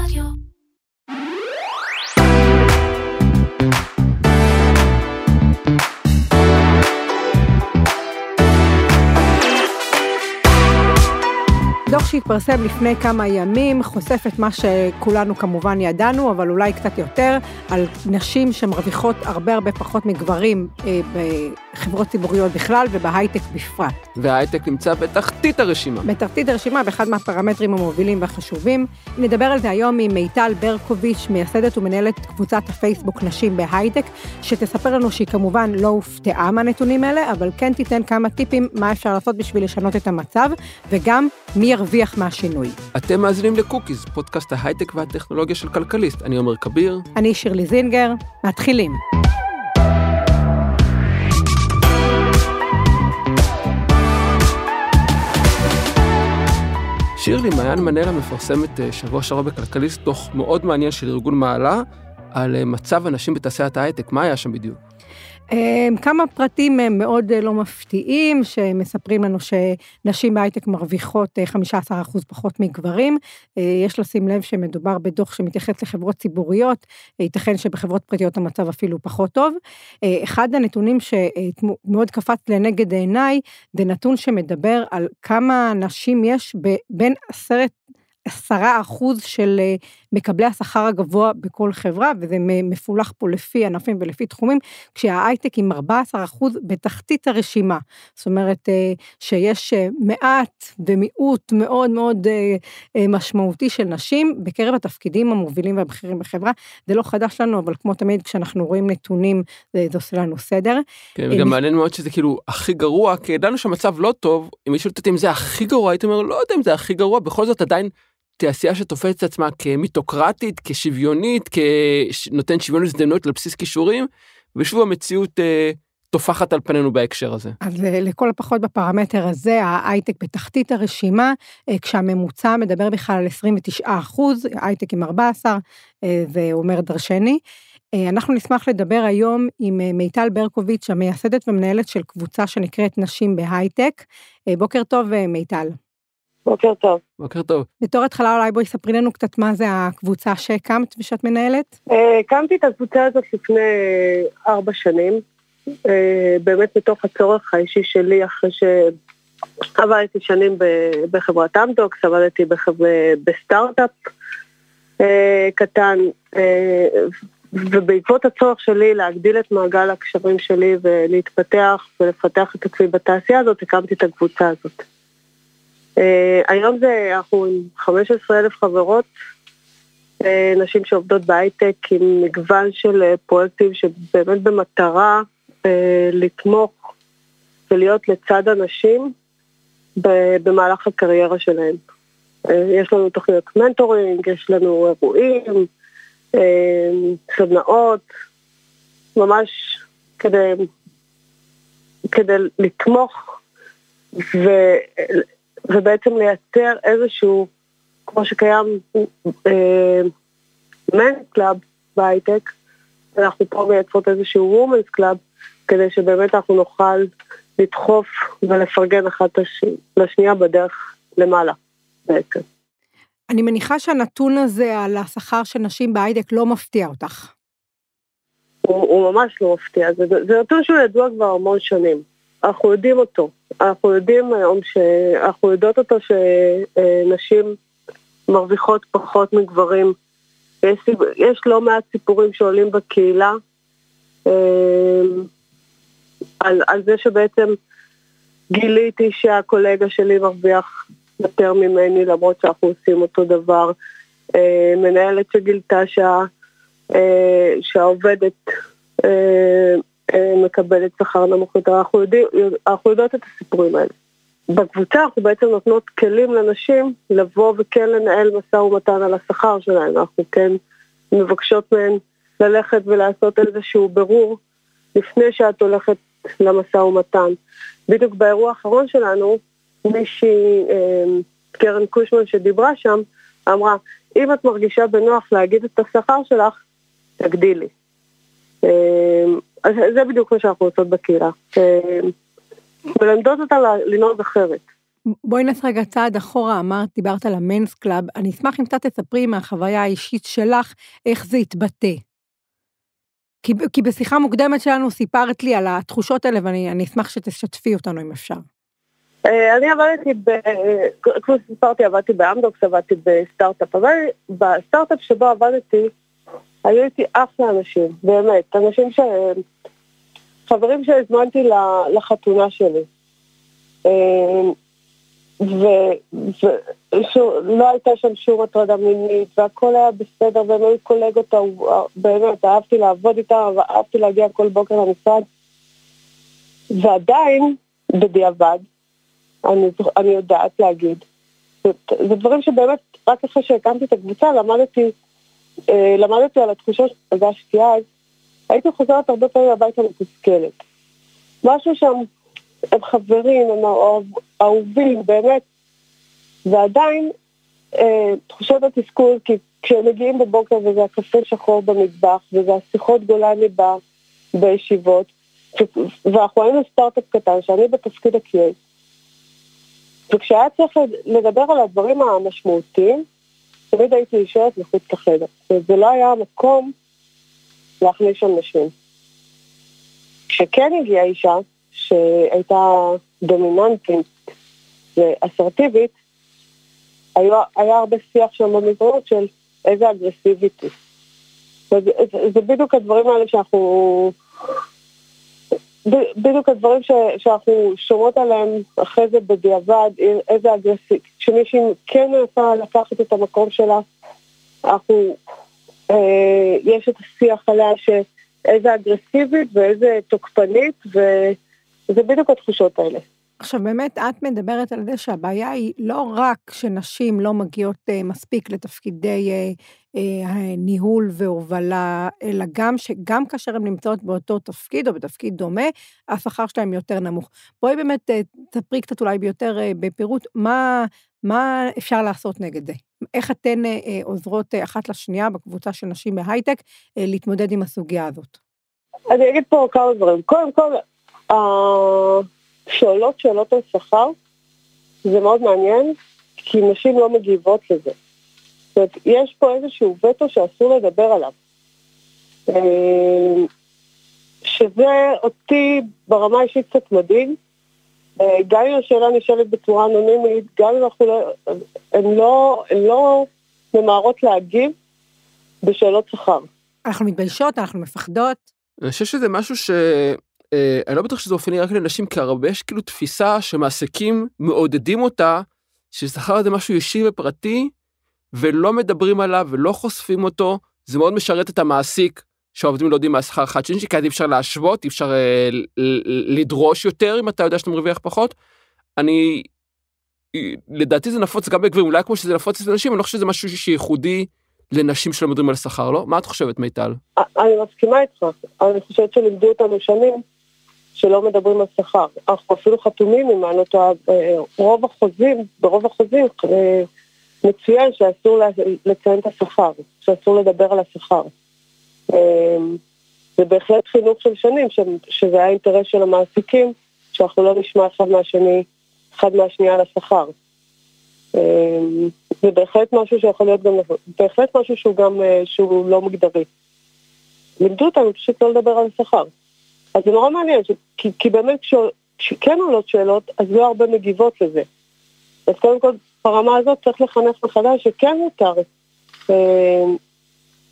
Radio. שהתפרסם לפני כמה ימים חושף את מה שכולנו כמובן ידענו, אבל אולי קצת יותר, על נשים שמרוויחות הרבה הרבה פחות מגברים אה, בחברות ציבוריות בכלל ובהייטק בפרט. וההייטק נמצא בתחתית הרשימה. בתחתית הרשימה, באחד מהפרמטרים המובילים והחשובים. נדבר על זה היום עם מיטל ברקוביץ', מייסדת ומנהלת קבוצת הפייסבוק נשים בהייטק, שתספר לנו שהיא כמובן לא הופתעה מהנתונים האלה, אבל כן תיתן כמה טיפים מה אפשר לעשות בשביל לשנות את המצב, וגם מי ירוויח מהשינוי. אתם מאזינים לקוקיז, פודקאסט ההייטק והטכנולוגיה של כלכליסט. אני עומר כביר. אני שירלי זינגר, מתחילים. שירלי מעיין מנלה מפרסמת אה, שבוע שעבר בכלכליסט דוח מאוד מעניין של ארגון מעלה על אה, מצב הנשים בתעשיית ההייטק. מה היה שם בדיוק? אמ, כמה פרטים הם מאוד אה, לא מפתיעים, שמספרים לנו שנשים בהייטק מרוויחות 15% אה, פחות מגברים. אה, יש לשים לב שמדובר בדוח שמתייחס לחברות ציבוריות, ייתכן שבחברות פרטיות המצב אפילו פחות טוב. אחד הנתונים שמאוד קפץ לנגד עיניי, זה נתון שמדבר על כמה נשים יש בין עשרת עשרה אחוז של מקבלי השכר הגבוה בכל חברה, וזה מפולח פה לפי ענפים ולפי תחומים, כשההייטק עם 14 אחוז בתחתית הרשימה. זאת אומרת אה, שיש אה, מעט ומיעוט מאוד מאוד משמעותי של נשים בקרב התפקידים המובילים והבכירים בחברה. זה לא חדש לנו, אבל כמו תמיד כשאנחנו רואים נתונים זה, עושה לנו סדר. כן, וגם מעניין מאוד שזה כאילו הכי גרוע, כי ידענו שהמצב לא טוב, אם מישהו אם זה הכי גרוע, הייתי אומר, לא יודע אם זה הכי גרוע, בכל זאת עדיין תעשייה שתופסת את עצמה כמיטוקרטית, כשוויונית, כנותן שוויון הזדמנות על בסיס כישורים, ושוב המציאות אה, טופחת על פנינו בהקשר הזה. אז אה, לכל הפחות בפרמטר הזה, ההייטק בתחתית הרשימה, אה, כשהממוצע מדבר בכלל על 29 אחוז, הייטק עם 14, אה, זה אומר דרשני. אנחנו נשמח לדבר היום עם מיטל ברקוביץ', המייסדת ומנהלת של קבוצה שנקראת נשים בהייטק. בוקר טוב, מיטל. בוקר טוב. בוקר טוב. בתור התחלה אולי בואי ספרי לנו קצת מה זה הקבוצה שהקמת ושאת מנהלת. אה, הקמתי את הקבוצה הזאת לפני ארבע שנים, אה, באמת מתוך הצורך האישי שלי אחרי שעבדתי שנים בחברת אמדוקס, עבדתי בסטארט-אפ אה, קטן, ובעקבות הצורך שלי להגדיל את מעגל הקשרים שלי ולהתפתח ולפתח את עצמי בתעשייה הזאת, הקמתי את הקבוצה הזאת. Uh, היום זה, אנחנו עם 15 אלף חברות, uh, נשים שעובדות בהייטק עם מגוון של uh, פרויקטים שבאמת במטרה לתמוך ולהיות לצד אנשים במהלך הקריירה שלהם. יש לנו תוכניות mentoring, יש לנו אירועים, סדנאות, ממש כדי, כדי לתמוך ו... ובעצם לייצר איזשהו, כמו שקיים men's club בהייטק, אנחנו פה מייצרות איזשהו women's club, כדי שבאמת אנחנו נוכל לדחוף ולפרגן אחת לשנייה בדרך למעלה בעצם. אני מניחה שהנתון הזה על השכר של נשים בהייטק לא מפתיע אותך. הוא, הוא ממש לא מפתיע, זה, זה נתון שהוא ידוע כבר המון שנים. אנחנו יודעים אותו. אנחנו יודעים היום ש... אנחנו יודעות אותו שנשים מרוויחות פחות מגברים. יש, יש לא מעט סיפורים שעולים בקהילה אה, על, על זה שבעצם גיליתי שהקולגה שלי מרוויח יותר ממני למרות שאנחנו עושים אותו דבר. אה, מנהלת שגילתה שה, אה, שהעובדת מקבלת שכר נמוך יותר, אנחנו, יודעות את הסיפורים האלה. בקבוצה אנחנו בעצם נותנות כלים לנשים לבוא וכן לנהל משא ומתן על השכר שלהן, אנחנו כן מבקשות מהן ללכת ולעשות איזשהו ברור לפני שאת הולכת למשא ומתן. בדיוק באירוע האחרון שלנו, מישהי, אה, קרן קושמן שדיברה שם, אמרה, אם את מרגישה בנוח להגיד את השכר שלך, תגדילי. אה, אז זה בדיוק מה שאנחנו עושות בקהילה. מלמדות אותה לנהוג אחרת. בואי נעשה רגע צעד אחורה, אמרת, דיברת על ה men's club, אני אשמח אם קצת תספרי מהחוויה האישית שלך, איך זה התבטא. כי, כי בשיחה מוקדמת שלנו סיפרת לי על התחושות האלה, ואני אשמח שתשתפי אותנו אם אפשר. אה, אני עבדתי, ב, כמו שסיפרתי, עבדתי באמדוקס, עבדתי בסטארט-אפ, אבל בסטארט-אפ שבו עבדתי, היו איתי אחלה אנשים, באמת, אנשים ש... חברים שהזמנתי לחתונה שלי. אה, ולא הייתה שם שום הטרדה מינית, והכל היה בסדר, והם היו קולגות, באמת, אהבתי לעבוד איתם, ואהבתי להגיע כל בוקר למשרד. ועדיין, בדיעבד, אני, אני יודעת להגיד, זה, זה דברים שבאמת, רק אחרי שהקמתי את הקבוצה, למדתי, אה, למדתי על התחושות שהרגשתי אז, הייתי חוזרת הרבה פעמים הביתה מתוסכלת. משהו שם הם חברים, הם אהובים, באמת. ועדיין אה, תחושת התסכול, כי כשהם מגיעים בבוקר וזה הקפה שחור במטבח, וזה השיחות גולני ב, בישיבות, ואנחנו היינו סטארט-אפ קטן, שאני בתפקיד ה-QA, וכשהיה צריך לדבר על הדברים המשמעותיים, תמיד הייתי נשארת מחוץ לחדר. וזה לא היה המקום להכניס שם נשים. כשכן הגיעה אישה, שהייתה דומיננטית ואסרטיבית, היה, היה הרבה שיח שם במזרעות של איזה אגרסיבית היא. זה, זה בדיוק הדברים האלה שאנחנו... בדיוק הדברים ש, שאנחנו שומעות עליהם אחרי זה בדיעבד, איזה אגרסיבית. כשמישהי כן מנסה לקחת את המקום שלה, אנחנו... אה, יש את השיח עליה שאיזה אגרסיבית ואיזה תוקפנית, ו... זה בדיוק התחושות האלה. עכשיו באמת את מדברת על זה שהבעיה היא לא רק שנשים לא מגיעות אה, מספיק לתפקידי אה, ניהול והובלה, אלא גם שגם כאשר הן נמצאות באותו תפקיד או בתפקיד דומה, השכר שלהן יותר נמוך. בואי באמת אה, תספרי קצת אולי ביותר אה, בפירוט, מה, מה אפשר לעשות נגד זה? איך אתן אה, אה, עוזרות אה, אחת לשנייה בקבוצה של נשים בהייטק אה, להתמודד עם הסוגיה הזאת? אני אגיד פה כמה דברים. קודם כל, השאלות שאלות על שכר, זה מאוד מעניין, כי נשים לא מגיבות לזה. זאת אומרת, יש פה איזשהו וטו שאסור לדבר עליו. אה, שזה אותי ברמה האישית קצת מדאיג. אה, גם אם השאלה נשאלת בצורה אנונימית, גם אם אנחנו לא, הן לא, לא ממהרות להגיב בשאלות שכר. אנחנו מתביישות, אנחנו מפחדות. אני חושב שזה משהו ש... אה, אני לא בטוח שזה אופייני רק לנשים, כי הרבה יש כאילו תפיסה שמעסיקים מעודדים אותה, ששכר זה משהו אישי ופרטי, ולא מדברים עליו ולא חושפים אותו, זה מאוד משרת את המעסיק, שהעובדים לא יודעים מה שכר אחד שני, כי אז אי אפשר להשוות, אי אפשר אה, לדרוש יותר אם אתה יודע שאתה מרוויח פחות. אני, לדעתי זה נפוץ גם בגברים, אולי כמו שזה נפוץ אצל נשים, אני לא חושב שזה משהו שייחודי לנשים שלא מדברים על שכר, לא? מה את חושבת, מיטל? אני מסכימה איתך, אני חושבת שלימדו אותנו שנים שלא מדברים על שכר. אנחנו אפילו חתומים, אם אני לא טועה, אה, רוב החוזים, ברוב החוזים אה, מצוין שאסור לציין את השכר, שאסור לדבר על השכר. אה, זה בהחלט חינוך של שנים, שזה היה אינטרס של המעסיקים, שאנחנו לא נשמע אחד מהשני, אחד מהשנייה על השכר. זה בהחלט משהו שיכול להיות גם, בהחלט משהו שהוא גם, שהוא לא מגדרי. לימדו אותנו פשוט לא לדבר על השכר. אז זה נורא מעניין. כי, כי באמת כשכן עולות שאלות, אז לא הרבה מגיבות לזה. אז קודם כל, ברמה הזאת צריך לחנך מחדש שכן מותר אה,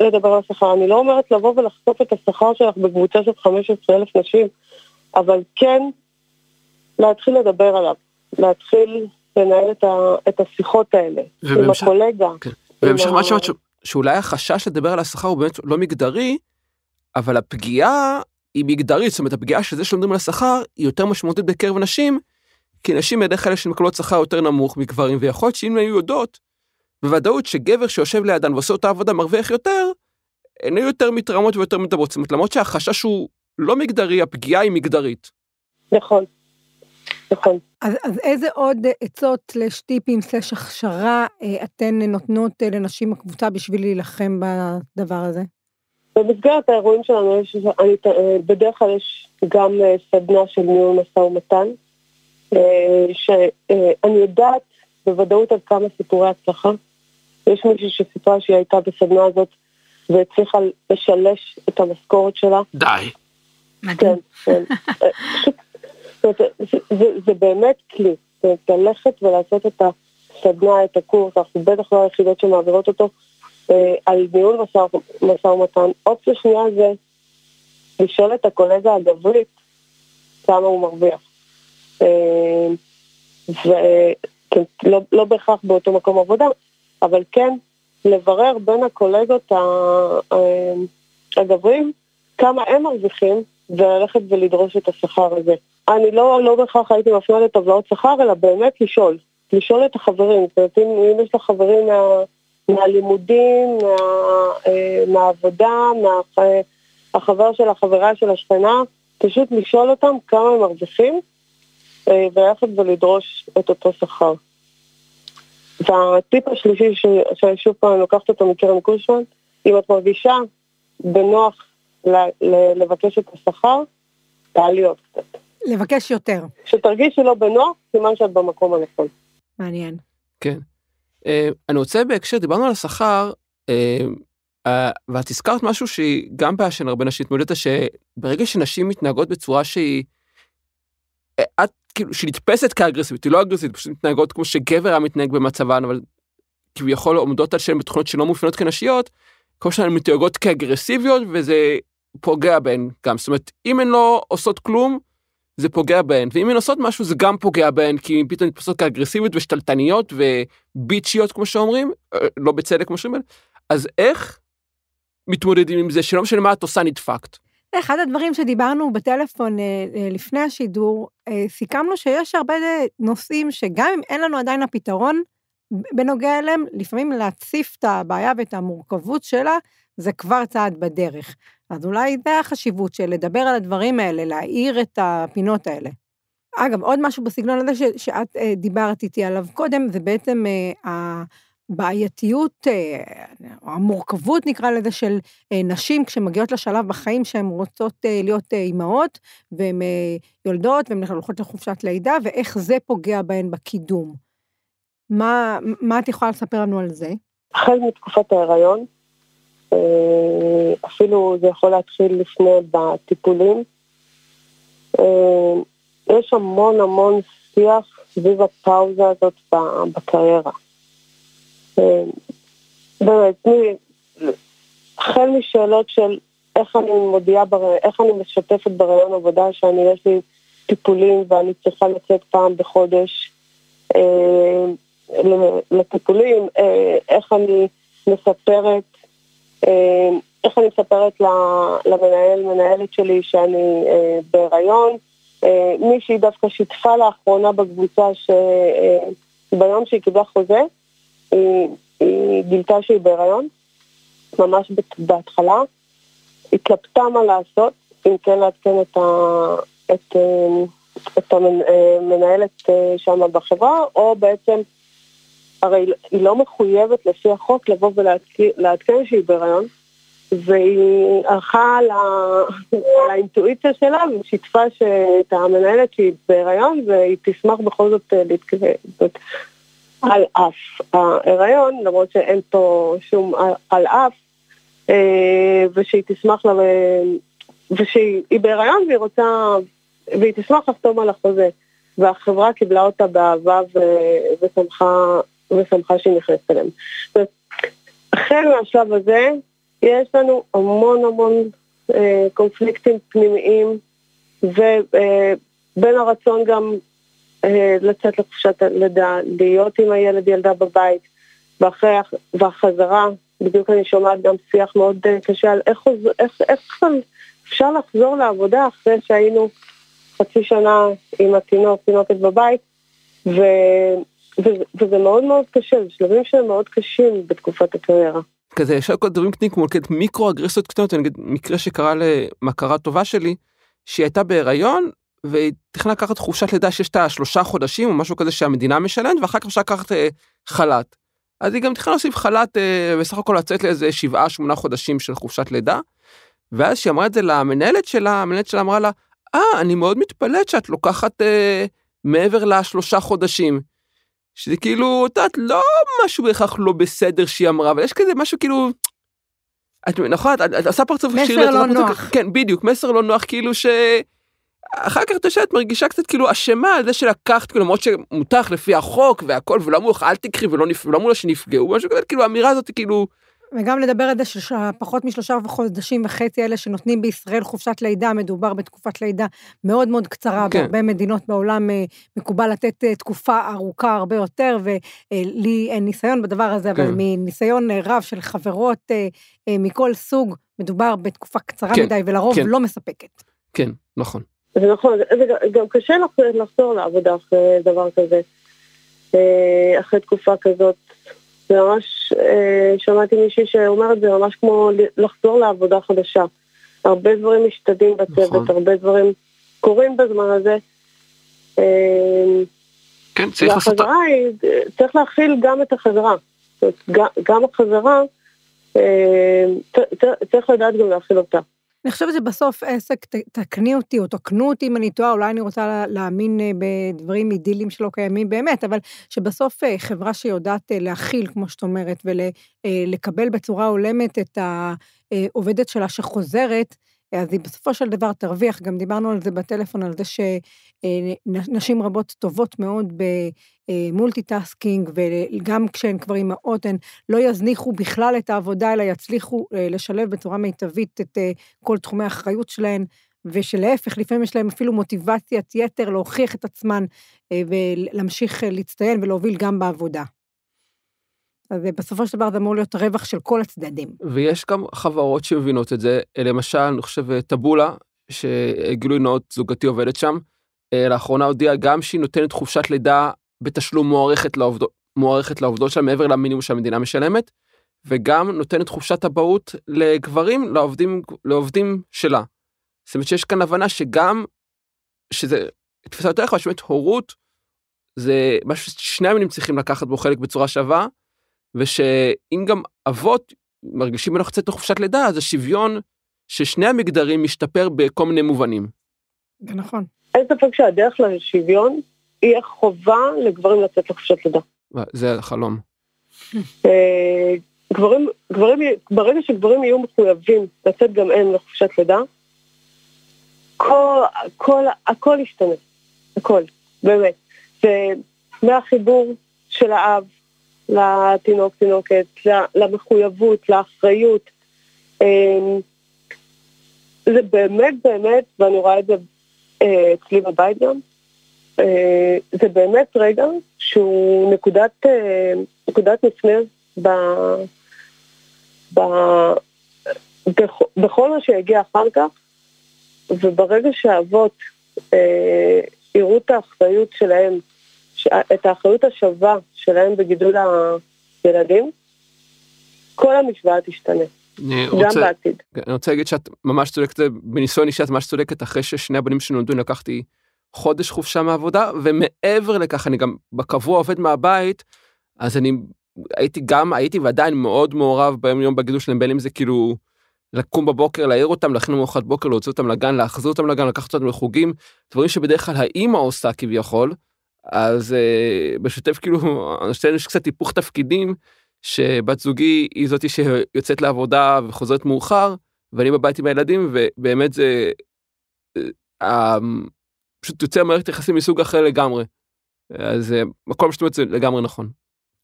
לדבר על השכר. אני לא אומרת לבוא ולחשוף את השכר שלך בקבוצה של 15,000 נשים, אבל כן להתחיל לדבר עליו, להתחיל לנהל את, ה, את השיחות האלה ובמשך, עם הקולגה. כן. ובהמשך מה שאמרת שאולי החשש לדבר על השכר הוא באמת לא מגדרי, אבל הפגיעה היא מגדרית, זאת אומרת הפגיעה של זה שלומדים על השכר היא יותר משמעותית בקרב נשים, כי נשים בדרך כלל יש מקבלות שכר יותר נמוך מגברים, ויכול להיות שאם היו יודעות, בוודאות שגבר שיושב לידן ועושה אותה עבודה מרוויח יותר, הן היו יותר מתרמות ויותר מדברות, זאת אומרת למרות שהחשש הוא לא מגדרי, הפגיעה היא מגדרית. נכון. נכון. אז, אז איזה עוד עצות לשטיפים סלש הכשרה אה, אתן נותנות אה, לנשים בקבוצה בשביל להילחם בדבר הזה? במסגרת האירועים שלנו, יש, אני, בדרך כלל יש גם אה, סדנה של ניהול משא ומתן, אה, שאני יודעת בוודאות עד כמה סיפורי הצלחה. יש מישהי שסיפרה שהיא הייתה בסדנה הזאת והצליחה לשלש את המשכורת שלה. די. כן, כן. אה, זה, באמת כלי. ללכת ולעשות את הסדנה, את הקורס, אנחנו בטח לא היחידות שמעבירות אותו, אה, על ניהול משא ומתן. אופציה שנייה זה לשאול את הקולגה הגברית כמה הוא מרוויח. אה, ולא לא בהכרח באותו מקום עבודה, אבל כן לברר בין הקולגות אה, הגברים כמה הם מרוויחים וללכת ולדרוש את השכר הזה. אני לא, לא בהכרח הייתי מפנה לטבלאות שכר, אלא באמת לשאול. לשאול את החברים. זאת אומרת, אם יש לך חברים מה, מהלימודים, מה, אה, מהעבודה, מהחבר של החברה של השכנה, פשוט לשאול אותם כמה הם מרוויחים, אה, וללכת ולדרוש את אותו שכר. והטיפ השלישי, ששוב פעם לוקחת אותו מקרן קושמן, אם את מרגישה בנוח לבקש את השכר, תעלי עוד קצת. לבקש יותר. שתרגישי לא בנוח, סימן שאת במקום הנכון. מעניין. כן. Uh, אני רוצה בהקשר, דיברנו על השכר, uh, uh, ואת הזכרת משהו שהיא גם בעיה של הרבה נשים התמודדת, שברגע שנשים מתנהגות בצורה שהיא, את כאילו, שנתפסת כאגרסיבית, היא לא אגרסיבית, פשוט מתנהגות כמו שגבר היה מתנהג במצבן, אבל כביכול עומדות על שהן בתכונות שלא מאופיינות כנשיות, כמו שהן מתנהגות כאגרסיביות, וזה פוגע בהן גם. זאת אומרת, אם הן לא עושות כלום, זה פוגע בהן, ואם הן עושות משהו זה גם פוגע בהן, כי הן פתאום נתפסות כאגרסיביות ושתלטניות וביצ'יות כמו שאומרים, אה, לא בצדק כמו שאומרים, אז איך מתמודדים עם זה שלא משנה מה את עושה נדפקת? אחד הדברים שדיברנו בטלפון אה, אה, לפני השידור, סיכמנו שיש הרבה נושאים שגם אם אין לנו עדיין הפתרון בנוגע אליהם, לפעמים להציף את הבעיה ואת המורכבות שלה, זה כבר צעד בדרך. אז אולי זה החשיבות של לדבר על הדברים האלה, להאיר את הפינות האלה. אגב, עוד משהו בסגנון הזה ש, שאת אה, דיברת איתי עליו קודם, זה בעצם אה, הבעייתיות, אה, המורכבות נקרא לזה, של אה, נשים כשמגיעות לשלב בחיים שהן רוצות אה, להיות אימהות, והן יולדות, והן הולכות לחופשת לידה, ואיך זה פוגע בהן בקידום. מה, מה את יכולה לספר לנו על זה? החל מתקופת ההיריון, אפילו זה יכול להתחיל לפני בטיפולים. יש המון המון שיח סביב הפאוזה הזאת בקריירה. אה, באמת, החל משאלות של איך אני מודיעה, איך אני משתפת ברעיון עבודה שאני, יש לי טיפולים ואני צריכה לצאת פעם בחודש לטיפולים, איך אני מספרת אה, איך אני מספרת למנהל, מנהלת שלי שאני אה, בהיריון. אה, מישהי דווקא שיתפה לאחרונה בקבוצה שביום שהיא קיבלה חוזה, היא, היא גילתה שהיא בהיריון, ממש בהתחלה. התלבטה מה לעשות, אם כן לעדכן את, ה, את, את המנהלת שם בחברה, או בעצם הרי היא לא מחויבת לפי החוק לבוא ולעדכן שהיא בהיריון, והיא הלכה לאינטואיציה שלה ושיתפה את המנהלת שהיא בהיריון והיא תשמח בכל זאת אה. על אף ההיריון, למרות שאין פה שום על אף, אה, ושהיא תשמח לה, ושהיא בהיריון והיא רוצה, והיא תשמח לחתום על החוזה. והחברה קיבלה אותה באהבה ושמחה ושמחה שהיא נכנסת אליהם. החל מהשלב הזה, יש לנו המון המון אה, קונפליקטים פנימיים, ובין אה, הרצון גם לצאת לחופשת לידה, להיות עם הילד ילדה בבית, ואחרי, והחזרה, בדיוק אני שומעת גם שיח מאוד אה, קשה על איך, איך, איך אפשר לחזור לעבודה אחרי שהיינו חצי שנה עם התינוק, תינוקת בבית, ו... וזה מאוד מאוד קשה, זה שלבים שהם מאוד קשים בתקופת הקריירה. כזה יש כל דברים קטנים כמו מיקרו אגרסיות קטנות, נגיד מקרה שקרה למכרה טובה שלי, שהיא הייתה בהיריון והיא תכננה לקחת חופשת לידה שיש את השלושה חודשים או משהו כזה שהמדינה משלמת ואחר כך אפשר לקחת אה, חל"ת. אז היא גם תכננה להוסיף חל"ת אה, בסך הכל לצאת לאיזה שבעה שמונה חודשים של חופשת לידה. ואז שהיא אמרה את זה למנהלת שלה, המנהלת שלה אמרה לה, אה, אני מאוד מתפלאת שאת לוקחת אה, מעבר לשלושה חודשים. שזה כאילו, את יודעת, לא משהו בהכרח לא בסדר שהיא אמרה, אבל יש כזה משהו כאילו, את נכון, את, את עושה פרצוף מסר לא נוח. כן, בדיוק, מסר לא נוח, כאילו ש... אחר כך אתה שאת מרגישה קצת כאילו אשמה על זה שלקחת, כאילו, למרות שמותר לפי החוק והכל, ולא אמרו לך אל תקחי ולא, נפ... אמרו לה שנפגעו, משהו כזה, כאילו האמירה הזאת כאילו... וגם לדבר על זה שפחות משלושה חודשים וחצי האלה שנותנים בישראל חופשת לידה, מדובר בתקופת לידה מאוד מאוד קצרה, כן. בהרבה מדינות בעולם אה, מקובל לתת אה, תקופה ארוכה הרבה יותר, ולי אין ניסיון בדבר הזה, כן. אבל מניסיון אה, רב של חברות מכל סוג, מדובר בתקופה קצרה כן. מדי, ולרוב כן. לא מספקת. כן, נכון. זה נכון, זה גם קשה לחזור לעבודה אחרי דבר כזה, אחרי תקופה כזאת. זה ממש, אה, שמעתי מישהי שאומר את זה ממש כמו לחזור לעבודה חדשה. הרבה דברים משתנים בצוות, נכון. הרבה דברים קורים בזמן הזה. אה, כן, צריך לעשות... והחזרה היא, צריך להכיל גם את החזרה. גם החזרה, אה, צריך לדעת גם להכיל אותה. אני חושבת שבסוף עסק, תקני אותי או תקנו אותי אם אני טועה, אולי אני רוצה להאמין אה, בדברים אידילים שלא קיימים באמת, אבל שבסוף אה, חברה שיודעת אה, להכיל, כמו שאת אומרת, ולקבל בצורה הולמת את העובדת שלה שחוזרת, אז היא בסופו של דבר תרוויח, גם דיברנו על זה בטלפון, על זה שנשים רבות טובות מאוד ב multitasking, וגם כשהן כבר אימהות, הן לא יזניחו בכלל את העבודה, אלא יצליחו אה, לשלב בצורה מיטבית את אה, כל תחומי האחריות שלהן. ושלהפך, לפעמים יש להם אפילו מוטיבציית יתר להוכיח את עצמן אה, ולהמשיך להצטיין ולהוביל גם בעבודה. אז בסופו של דבר זה אמור להיות רווח של כל הצדדים. ויש גם חברות שמבינות את זה, למשל, אני חושב טבולה, שגילוי נאות זוגתי עובדת שם, אה, לאחרונה הודיעה גם שהיא נותנת חופשת לידה בתשלום מוערכת לעובדות, מוערכת לעובדות שלה מעבר למינימום שהמדינה משלמת, וגם נותנת חופשת אבהות לגברים, לעובדים, לעובדים שלה. זאת אומרת שיש כאן הבנה שגם, שזה תפיסה יותר רחבה, שבאמת הורות זה משהו ששני המינים צריכים לקחת בו חלק בצורה שווה, ושאם גם אבות מרגישים בנוח לצאת לחופשת לידה, אז השוויון של שני המגדרים משתפר בכל מיני מובנים. זה נכון. אין ספק שהדרך לשוויון היא החובה לגברים לצאת לחופשת לידה. זה החלום. אה, גברים, גברים, ברגע שגברים יהיו מחויבים לצאת גם הם לחופשת לידה, כל, כל, הכל ישתנה, הכל, באמת. ומהחיבור של האב לתינוק, תינוקת, למחויבות, לאחריות. אמ, זה באמת באמת, ואני רואה את זה אה, אצלי בבית גם, אה, זה באמת רגע שהוא נקודת, אה, נקודת מפנה ב, ב, בכל מה שיגיע אחר כך, וברגע שהאבות יראו את האחריות שלהם את האחריות השווה שלהם בגידול הילדים, כל המשוואה תשתנה. גם רוצה, בעתיד. אני רוצה להגיד שאת ממש צודקת, בניסיון אישי את ממש צודקת, אחרי ששני הבנים שנולדו לקחתי חודש חופשה מהעבודה, ומעבר לכך אני גם בקבוע עובד מהבית, אז אני הייתי גם, הייתי ועדיין מאוד מעורב ביום יום בגידול שלהם, בין אם זה כאילו לקום בבוקר, להעיר אותם, להכין ארוחת בוקר, להוציא אותם לגן, להחזיר אותם לגן, לקחת אותם לחוגים, דברים שבדרך כלל האימא עושה כביכול, אז uh, בשוטף כאילו, שתינו יש קצת היפוך תפקידים, שבת זוגי היא זאתי שיוצאת לעבודה וחוזרת מאוחר, ואני בבית עם הילדים, ובאמת זה, uh, פשוט יוצא מערכת יחסים מסוג אחר לגמרי. אז אה, כל מה שאת אומרת זה לגמרי נכון.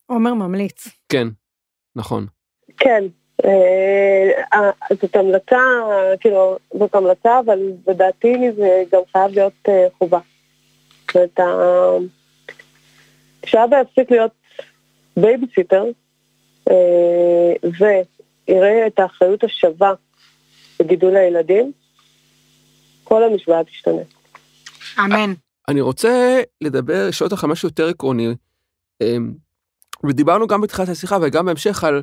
עומר ממליץ. כן, נכון. כן, זאת המלצה, כאילו, זאת המלצה, אבל לדעתי זה גם חייב להיות חובה. ואת ה... כשאבא יפסיק להיות בייביסיטר, אה, ויראה את האחריות השווה בגידול הילדים, כל המשוואה תשתנה. אמן. אני רוצה לדבר, לשאול אותך משהו יותר עקרוני, אה, ודיברנו גם בתחילת השיחה וגם בהמשך על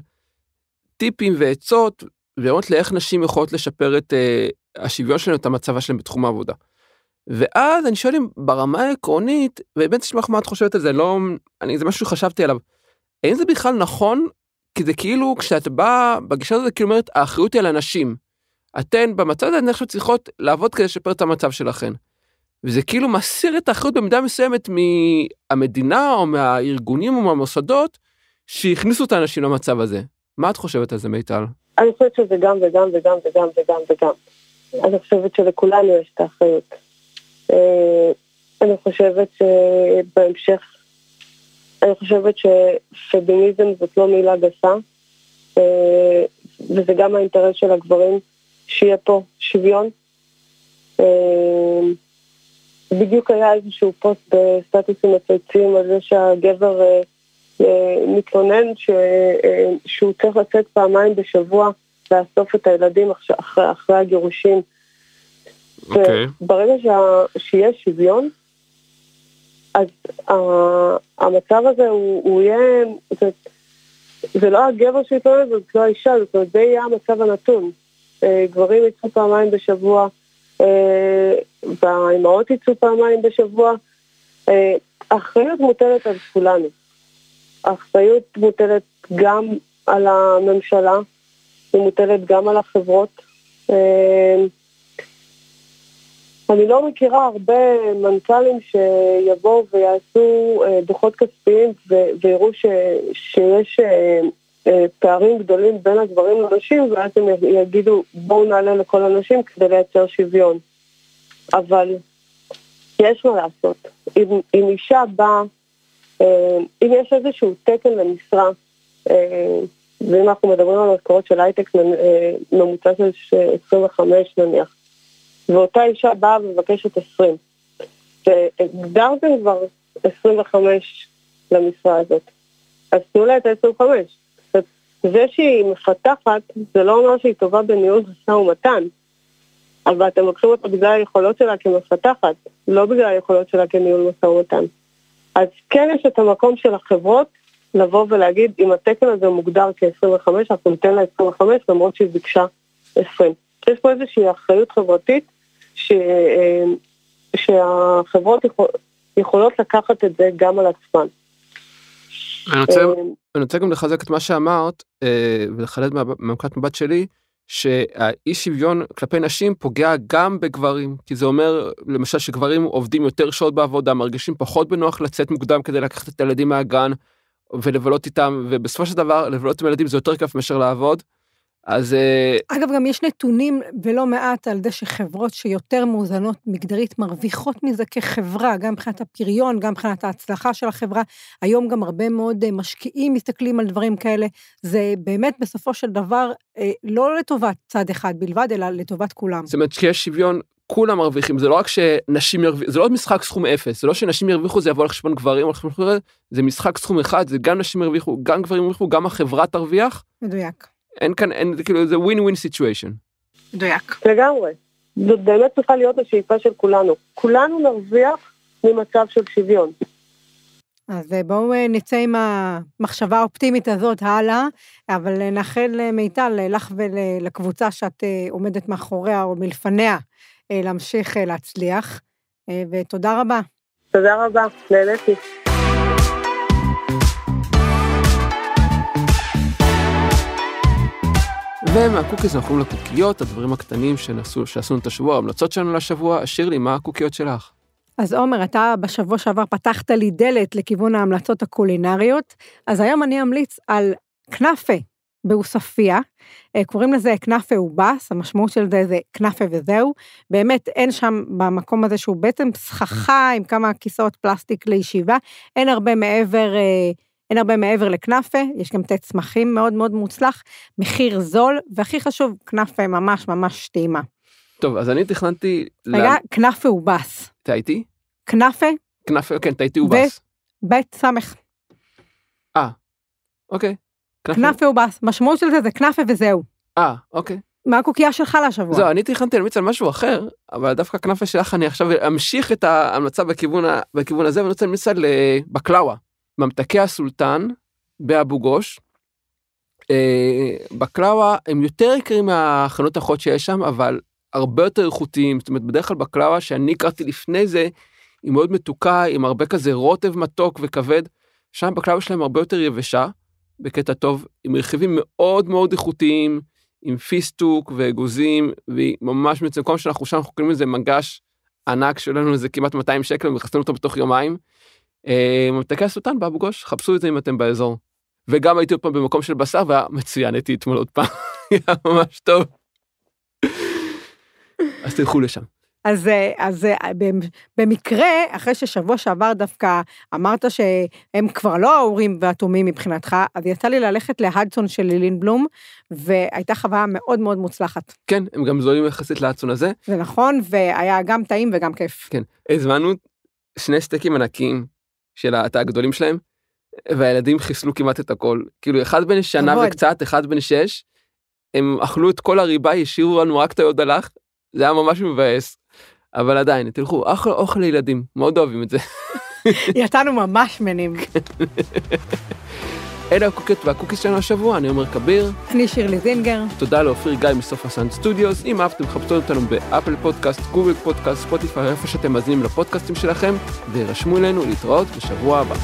טיפים ועצות, וראות לאיך נשים יכולות לשפר את uh, השוויון שלנו, את המצבה שלהם בתחום העבודה. ואז אני שואל אם ברמה העקרונית, ובאמת אשמח מה את חושבת על זה, לא, אני, זה משהו שחשבתי עליו, האם זה בכלל נכון? כי זה כאילו, כשאת באה, בגישה הזאת, כאילו אומרת, האחריות היא על אנשים. אתן במצב הזה, אני חושב צריכות לעבוד כדי לשפר את המצב שלכן. וזה כאילו מסיר את האחריות במידה מסוימת מהמדינה או מהארגונים או מהמוסדות שהכניסו את האנשים למצב הזה. מה את חושבת על זה, מיטל? אני חושבת שזה גם וגם וגם וגם וגם וגם. אני חושבת שלכולנו יש את האחריות. אה, אני חושבת שבהמשך, אני חושבת שפמיניזם זאת לא מילה גסה, אה, וזה גם האינטרס של הגברים, שיהיה פה שוויון. אה, בדיוק היה איזשהו פוסט בסטטוסים מצייצים על זה שהגבר מתלונן ש, שהוא צריך לצאת פעמיים בשבוע לאסוף את הילדים אחרי, אחרי הגירושים. אוקיי. ברגע שה, שיש שוויון, אז ה, המצב הזה הוא, הוא יהיה, זה, זה לא הגבר שיתלונן, זאת לא האישה, זאת אומרת, זה יהיה המצב הנתון. אה, גברים יצאו פעמיים בשבוע, אה, והאימהות יצאו פעמיים בשבוע. אה, האחריות מוטלת על כולנו. האחריות מוטלת גם על הממשלה, היא מוטלת גם על החברות. אני לא מכירה הרבה מנכ"לים שיבואו ויעשו אה, דוחות כספיים ויראו ש, שיש אה, אה, פערים גדולים בין הגברים לנשים, ואז הם יגידו בואו נעלה לכל הנשים כדי לייצר שוויון. אבל יש מה לעשות. אם, אם אישה באה, אם יש איזשהו תקן למשרה, ואם אנחנו מדברים על משכורות של הייטק ממוצע של 25 נניח, ואותה אישה באה ומבקשת 20. והגדרתם כבר 25 למשרה הזאת, אז תנו לה את ה-25. זה שהיא מפתחת, זה לא אומר שהיא טובה בניהול משא ומתן, אבל אתם לוקחים אותה בגלל היכולות שלה כמפתחת, לא בגלל היכולות שלה כניהול משא ומתן. אז כן יש את המקום של החברות לבוא ולהגיד, אם התקן הזה מוגדר כ-25, אנחנו ניתן לה 25 למרות שהיא ביקשה 20. יש פה איזושהי אחריות חברתית ש, אה, שהחברות יכול, יכולות לקחת את זה גם על עצמן. אני רוצה, אה, אני רוצה גם לחזק את מה שאמרת אה, ולחדד מהמקרת מבט שלי שהאי שוויון כלפי נשים פוגע גם בגברים כי זה אומר למשל שגברים עובדים יותר שעות בעבודה מרגישים פחות בנוח לצאת מוקדם כדי לקחת את הילדים מהגן ולבלות איתם ובסופו של דבר לבלות עם ילדים זה יותר כיף מאשר לעבוד. אז... אה, אגב, גם יש נתונים ולא מעט על זה שחברות שיותר מאוזנות מגדרית מרוויחות מזה כחברה, גם מבחינת הפריון, גם מבחינת ההצלחה של החברה. היום גם הרבה מאוד אה, משקיעים מסתכלים על דברים כאלה. זה באמת בסופו של דבר אה, לא לטובת צד אחד בלבד, אלא לטובת כולם. זאת אומרת שיש שוויון כולם מרוויחים זה לא רק שנשים ירוויחו זה לא משחק סכום אפס זה לא שנשים ירוויחו זה יבוא על חשבון גברים זה משחק סכום אחד זה גם נשים ירוויחו גם גברים ירוויחו גם החברה תרוויח. מדויק. אין כאן, אין, זה כאילו, זה ווין ווין סיטואשן. מדויק. לגמרי. זאת באמת צריכה להיות השאיפה של כולנו. כולנו נרוויח ממצב של שוויון. אז אה, בואו אה, נצא עם המחשבה האופטימית הזאת הלאה, אבל אה, נאחל מיטל לך ולקבוצה שאת עומדת מאחוריה או מלפניה להמשיך להצליח, ותודה רבה. תודה רבה, נהניתי. ומה cookies אנחנו עוברים לקוקיות, הדברים הקטנים שנעשו, שעשינו את השבוע, ההמלצות שלנו לשבוע. שירלי, מה הקוקיות שלך? אז עומר, אתה בשבוע שעבר פתחת לי דלת לכיוון ההמלצות הקולינריות, אז היום אני אמליץ על כנאפה בעוספיא, אה, קוראים לזה כנאפה ובס, המשמעות של זה זה כנאפה וזהו. באמת אין שם במקום הזה שהוא בעצם סככה עם כמה כיסאות פלסטיק לישיבה, אין הרבה מעבר... אה, אין הרבה מעבר לכנאפה, יש גם תה צמחים מאוד מאוד מוצלח, מחיר זול, והכי חשוב, כנאפה ממש ממש טעימה. טוב, אז אני תכננתי... רגע, כנאפה ובס. אתה איתי? כנאפה. כנאפה, כן, אתה איתי ובס. בית סמך. אה, אוקיי. כנאפה ובס, משמעות של זה זה כנאפה וזהו. אה, אוקיי. מה הקוקייה שלך לשבוע? זהו, אני תכננתי להמליץ על משהו אחר, אבל דווקא כנאפה שלך אני עכשיו אמשיך את ההמלצה בכיוון, בכיוון הזה, ואני רוצה להמליץ על אה, בקלאווה. ממתקי הסולטן באבו גוש. אה, בקלאווה הם יותר יקרים מהחנות האחרות שיש שם, אבל הרבה יותר איכותיים. זאת אומרת, בדרך כלל בקלאווה שאני הכרתי לפני זה, היא מאוד מתוקה, עם הרבה כזה רוטב מתוק וכבד. שם בקלאווה שלהם הרבה יותר יבשה, בקטע טוב, עם רכיבים מאוד מאוד איכותיים, עם פיסטוק ואגוזים, והיא ממש בעצם כל מה שאנחנו שם, אנחנו קוראים לזה מגש ענק שלנו זה כמעט 200 שקל ומחסנים אותו בתוך יומיים. ממתקי הסולטן באבו גוש חפשו את זה אם אתם באזור. וגם הייתי עוד פעם במקום של בשר והיה מצוין הייתי אתמול עוד פעם. היה ממש טוב. אז תלכו לשם. אז, אה, אז אה, במקרה, אחרי ששבוע שעבר דווקא אמרת שהם כבר לא האורים והתומים מבחינתך, אז יצא לי ללכת להדסון של לילין בלום, והייתה חוויה מאוד מאוד מוצלחת. כן, הם גם זולים יחסית להדסון הזה. זה נכון, והיה גם טעים וגם כיף. כן, הזמנו שני סטייקים ענקיים של התא הגדולים שלהם, והילדים חיסלו כמעט את הכל. כאילו, אחד בן שנה כבוד. וקצת, אחד בן שש, הם אכלו את כל הריבה, השאירו לנו רק את היודלח, זה היה ממש מבאס. אבל עדיין, תלכו, אוכל, אוכל לילדים, מאוד אוהבים את זה. יצאנו ממש שמנים. אלה הקוקט וה cookies שלנו השבוע, אני עומר כביר, אני שירלי זינגר. תודה לאופיר גיא מסוף הסאונד סטודיוס, אם אהבתם חפשו אותנו באפל פודקאסט, גוגל פודקאסט, ספוטיפיי, איפה שאתם מאזינים לפודקאסטים שלכם, וירשמו אלינו להתראות בשבוע הבא.